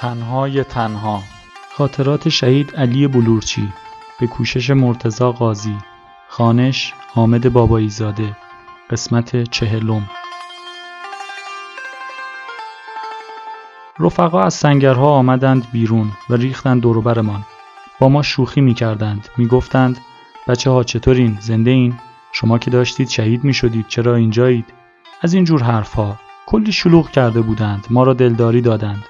تنهای تنها. خاطرات شهید علی بلورچی به کوشش مرتزا قاضی خانش حامد بابایی زاده قسمت چهلم. رفقا از سنگرها آمدند بیرون و ریختند دوروبرمان. با ما شوخی می کردند می گفتند بچه ها چطورین؟ زنده این؟ شما که داشتید شهید می شدید چرا اینجایید؟ از این جور حرفها کلی شلوغ کرده بودند. ما را دلداری دادند.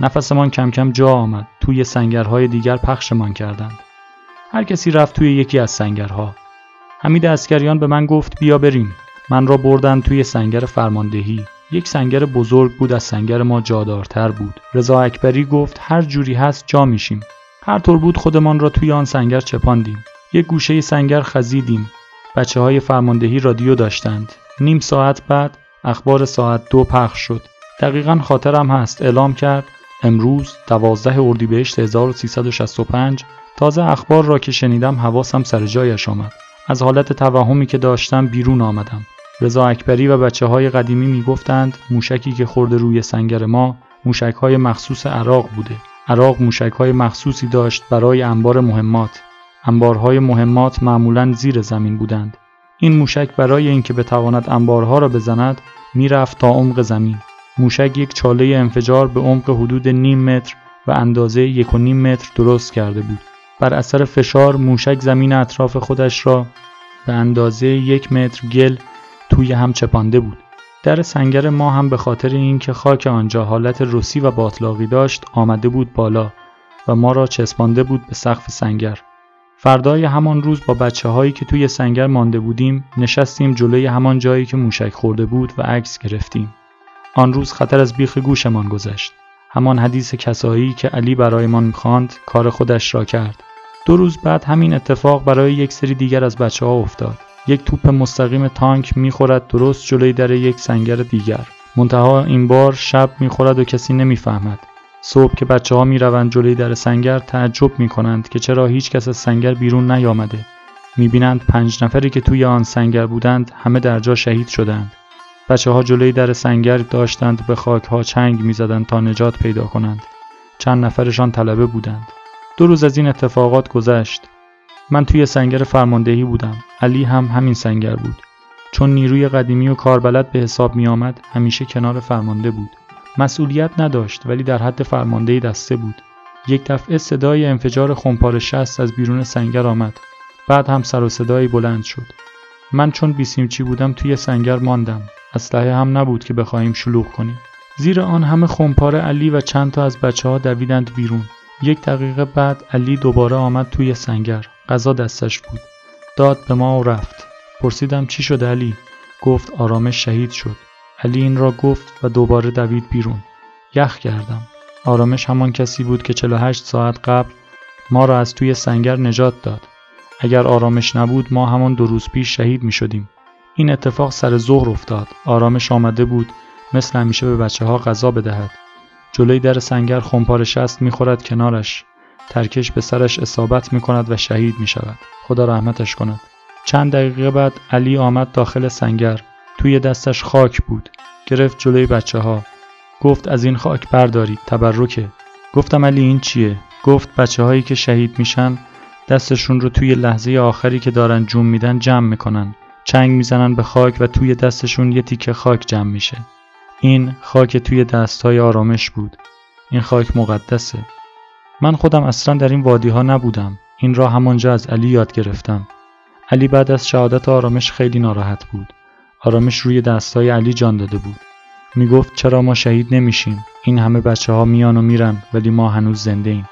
نفسمان کم کم جا آمد. توی سنگرهای دیگر پخشمان کردند. هر کسی رفت توی یکی از سنگرها. حمید اسکریان به من گفت بیا بریم. من را بردند توی سنگر فرماندهی. یک سنگر بزرگ بود از سنگر ما جادارتر بود. رضا اکبری گفت هر جوری هست جا میشیم. هر طور بود خودمان را توی آن سنگر چپاندیم. یک گوشه سنگر خزیدیم. بچه های فرماندهی رادیو داشتند. نیم ساعت بعد اخبار ساعت دو پخش شد. دقیقا خاطرم هست. اعلام کرد امروز دوازده اردیبهشت 1365 تازه اخبار را که شنیدم حواسم سر جایش آمد. از حالت توهمی که داشتم بیرون آمدم. رضا اکبری و بچه های قدیمی می گفتند موشکی که خورده روی سنگر ما موشک های مخصوص عراق بوده. عراق موشک های مخصوصی داشت برای انبار مهمات. انبارهای مهمات معمولا زیر زمین بودند. این موشک برای اینکه بتواند انبارها را بزند می‌رفت تا عمق زمین. موشک یک چاله انفجار به عمق حدود نیم متر و اندازه یک و نیم متر درست کرده بود. بر اثر فشار موشک زمین اطراف خودش را به اندازه یک متر گل توی هم چپانده بود. در سنگر ما هم به خاطر اینکه خاک آنجا حالت رسی و باطلاقی داشت آمده بود بالا و ما را چسبانده بود به سقف سنگر. فردای همان روز با بچه هایی که توی سنگر مانده بودیم نشستیم جلوی همان جایی که موشک خورده بود و عکس گرفتیم. آن روز خطر از بیخ گوشمان گذشت. همان حدیث کسایی که علی برایمان خواند کار خودش را کرد. دو روز بعد همین اتفاق برای یک سری دیگر از بچه ها افتاد. یک توپ مستقیم تانک می‌خورد درست جلوی در یک سنگر دیگر. منتها این بار شب می‌خورد و کسی نمی‌فهمد. صبح که بچه ها می جلوی در سنگر تعجب می کنند که چرا هیچ کس از سنگر بیرون نیامده. می بینند پنج نفری که توی آن سنگر بودند همه در جا شهید شدند. بچه ها جلوی در سنگر داشتند به خاک ها چنگ می زدند تا نجات پیدا کنند. چند نفرشان طلبه بودند. دو روز از این اتفاقات گذشت. من توی سنگر فرماندهی بودم. علی هم همین سنگر بود. چون نیروی قدیمی و کاربلد به حساب می آمد همیشه کنار فرمانده بود. مسئولیت نداشت ولی در حد فرمانده دسته بود. یک دفعه صدای انفجار خمپار شست از بیرون سنگر آمد. بعد هم سر و صدایی بلند شد. من چون بیسیمچی بودم توی سنگر ماندم. اسلحه هم نبود که بخواهیم شلوغ کنیم. زیر آن همه خمپار علی و چند تا از بچه ها دویدند بیرون. یک دقیقه بعد علی دوباره آمد توی سنگر. غذا دستش بود. داد به ما و رفت. پرسیدم چی شد علی؟ گفت آرامش شهید شد. علی این را گفت و دوباره دوید بیرون. یخ کردم. آرامش همان کسی بود که 48 ساعت قبل ما را از توی سنگر نجات داد. اگر آرامش نبود ما همان دو روز پیش شهید می شدیم این اتفاق سر ظهر افتاد. آرامش آمده بود مثل همیشه به بچه ها غذا بدهد. جلوی در سنگر خمپار شست می‌خورد کنارش. ترکش به سرش اصابت می کند و شهید می شود خدا رحمتش کند. چند دقیقه بعد علی آمد داخل سنگر. توی دستش خاک بود. گرفت جلوی بچه ها گفت از این خاک بردارید تبرکه. گفتم علی این چیه؟ گفت بچه هایی که شهید میشن دستشون رو توی لحظه آخری که دارن جون میدن جمع می‌کنن. چنگ می‌زنن به خاک و توی دستشون یه تیکه خاک جمع میشه. این خاک توی دستهای آرامش بود. این خاک مقدسه. من خودم اصلا در این وادی ها نبودم. این را همانجا از علی یاد گرفتم. علی بعد از شهادت آرامش خیلی ناراحت بود. آرامش روی دستای علی جان داده بود. می گفت چرا ما شهید نمیشیم؟ این همه بچه ها میان و میرن ولی ما هنوز زنده ایم.